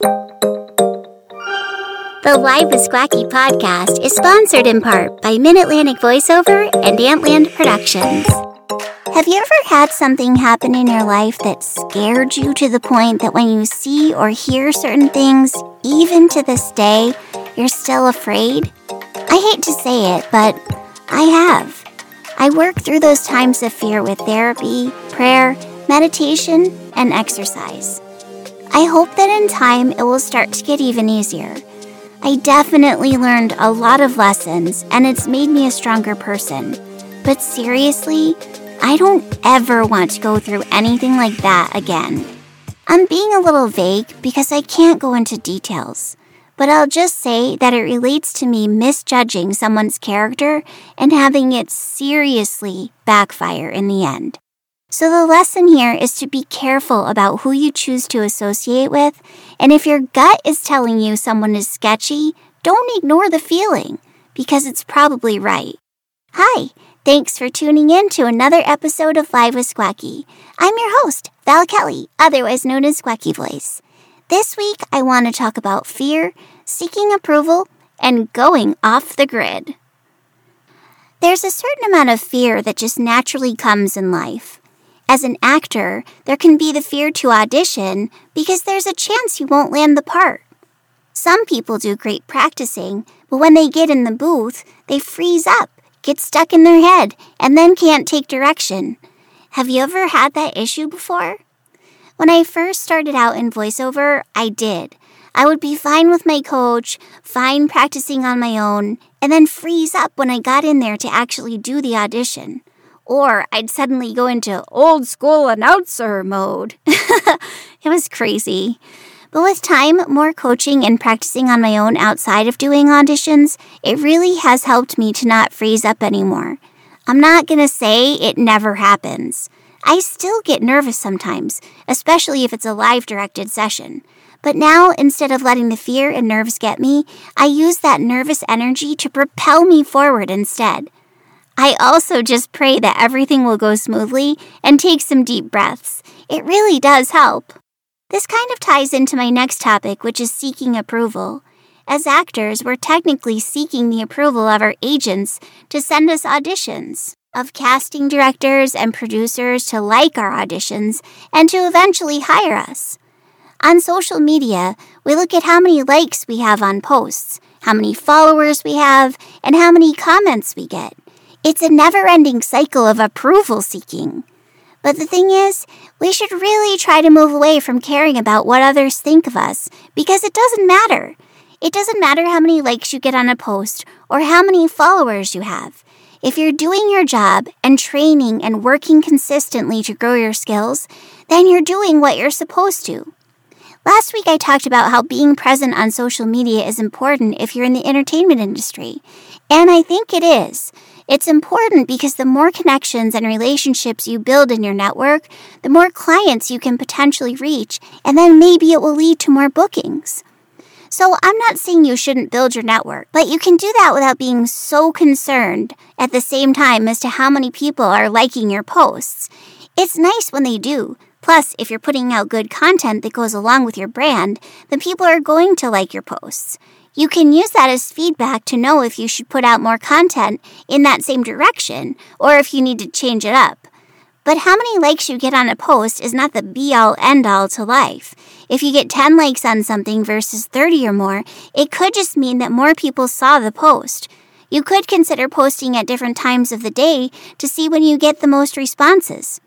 The Live with Squacky podcast is sponsored in part by Mid Atlantic Voiceover and Antland Productions. Have you ever had something happen in your life that scared you to the point that when you see or hear certain things, even to this day, you're still afraid? I hate to say it, but I have. I work through those times of fear with therapy, prayer, meditation, and exercise. I hope that in time it will start to get even easier. I definitely learned a lot of lessons and it's made me a stronger person. But seriously, I don't ever want to go through anything like that again. I'm being a little vague because I can't go into details, but I'll just say that it relates to me misjudging someone's character and having it seriously backfire in the end. So, the lesson here is to be careful about who you choose to associate with, and if your gut is telling you someone is sketchy, don't ignore the feeling, because it's probably right. Hi, thanks for tuning in to another episode of Live with Squacky. I'm your host, Val Kelly, otherwise known as Squacky Voice. This week, I want to talk about fear, seeking approval, and going off the grid. There's a certain amount of fear that just naturally comes in life. As an actor, there can be the fear to audition because there's a chance you won't land the part. Some people do great practicing, but when they get in the booth, they freeze up, get stuck in their head, and then can't take direction. Have you ever had that issue before? When I first started out in voiceover, I did. I would be fine with my coach, fine practicing on my own, and then freeze up when I got in there to actually do the audition or I'd suddenly go into old school announcer mode. it was crazy. But with time, more coaching, and practicing on my own outside of doing auditions, it really has helped me to not freeze up anymore. I'm not going to say it never happens. I still get nervous sometimes, especially if it's a live directed session. But now, instead of letting the fear and nerves get me, I use that nervous energy to propel me forward instead. I also just pray that everything will go smoothly and take some deep breaths. It really does help. This kind of ties into my next topic, which is seeking approval. As actors, we're technically seeking the approval of our agents to send us auditions, of casting directors and producers to like our auditions and to eventually hire us. On social media, we look at how many likes we have on posts, how many followers we have, and how many comments we get. It's a never ending cycle of approval seeking. But the thing is, we should really try to move away from caring about what others think of us because it doesn't matter. It doesn't matter how many likes you get on a post or how many followers you have. If you're doing your job and training and working consistently to grow your skills, then you're doing what you're supposed to. Last week, I talked about how being present on social media is important if you're in the entertainment industry. And I think it is. It's important because the more connections and relationships you build in your network, the more clients you can potentially reach, and then maybe it will lead to more bookings. So, I'm not saying you shouldn't build your network, but you can do that without being so concerned at the same time as to how many people are liking your posts. It's nice when they do. Plus, if you're putting out good content that goes along with your brand, then people are going to like your posts. You can use that as feedback to know if you should put out more content in that same direction or if you need to change it up. But how many likes you get on a post is not the be all end all to life. If you get 10 likes on something versus 30 or more, it could just mean that more people saw the post. You could consider posting at different times of the day to see when you get the most responses.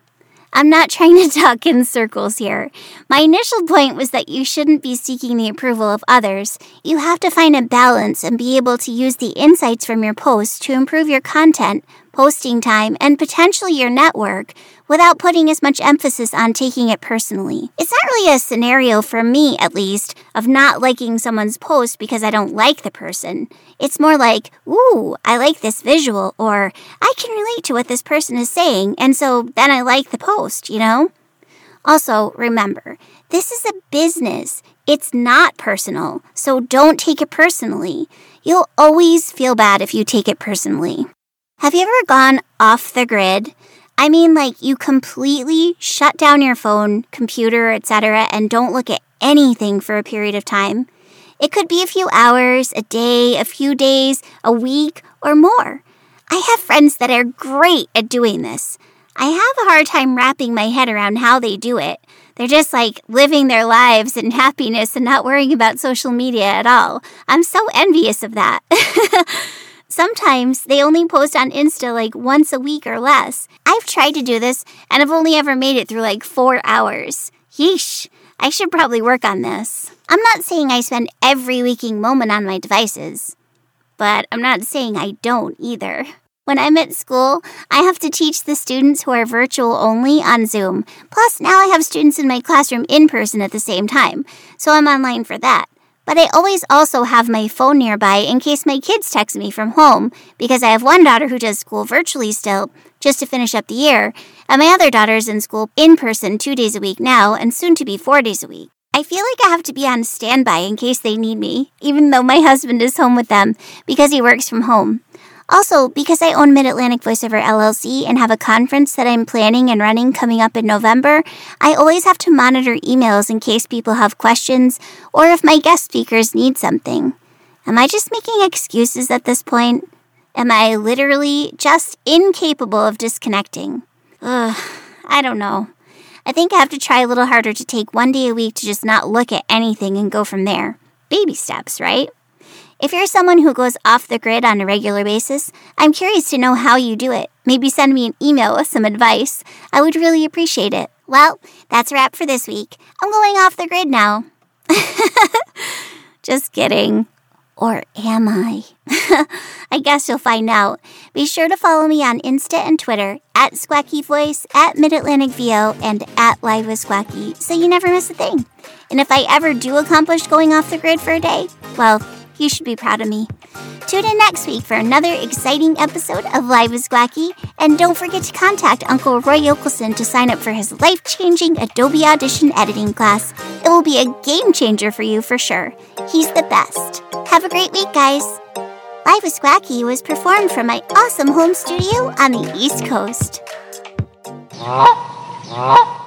I'm not trying to talk in circles here. My initial point was that you shouldn't be seeking the approval of others. You have to find a balance and be able to use the insights from your posts to improve your content, posting time, and potentially your network without putting as much emphasis on taking it personally. It's not really a scenario for me, at least, of not liking someone's post because I don't like the person. It's more like, ooh, I like this visual, or I can relate to what this person is saying, and so then I like the post, you know? Also, remember, this is a business. It's not personal, so don't take it personally. You'll always feel bad if you take it personally. Have you ever gone off the grid? I mean, like you completely shut down your phone, computer, etc., and don't look at anything for a period of time. It could be a few hours, a day, a few days, a week, or more. I have friends that are great at doing this. I have a hard time wrapping my head around how they do it. They're just like living their lives in happiness and not worrying about social media at all. I'm so envious of that. Sometimes they only post on Insta like once a week or less. I've tried to do this and I've only ever made it through like four hours. Yeesh, I should probably work on this. I'm not saying I spend every waking moment on my devices, but I'm not saying I don't either. When I'm at school, I have to teach the students who are virtual only on Zoom. Plus, now I have students in my classroom in person at the same time, so I'm online for that. But I always also have my phone nearby in case my kids text me from home, because I have one daughter who does school virtually still, just to finish up the year, and my other daughter's in school in person two days a week now, and soon to be four days a week. I feel like I have to be on standby in case they need me, even though my husband is home with them because he works from home. Also, because I own Mid Atlantic Voiceover LLC and have a conference that I'm planning and running coming up in November, I always have to monitor emails in case people have questions or if my guest speakers need something. Am I just making excuses at this point? Am I literally just incapable of disconnecting? Ugh, I don't know. I think I have to try a little harder to take one day a week to just not look at anything and go from there. Baby steps, right? If you're someone who goes off the grid on a regular basis, I'm curious to know how you do it. Maybe send me an email with some advice. I would really appreciate it. Well, that's a wrap for this week. I'm going off the grid now. Just kidding. Or am I? I guess you'll find out. Be sure to follow me on Insta and Twitter at Squacky Voice, at Mid Atlantic VO, and at Live with Squacky so you never miss a thing. And if I ever do accomplish going off the grid for a day, well, you should be proud of me. Tune in next week for another exciting episode of Live with Squacky, and don't forget to contact Uncle Roy Yokelson to sign up for his life changing Adobe Audition editing class. It will be a game changer for you for sure. He's the best. Have a great week, guys. Live with Squacky was performed from my awesome home studio on the East Coast. Ah, ah.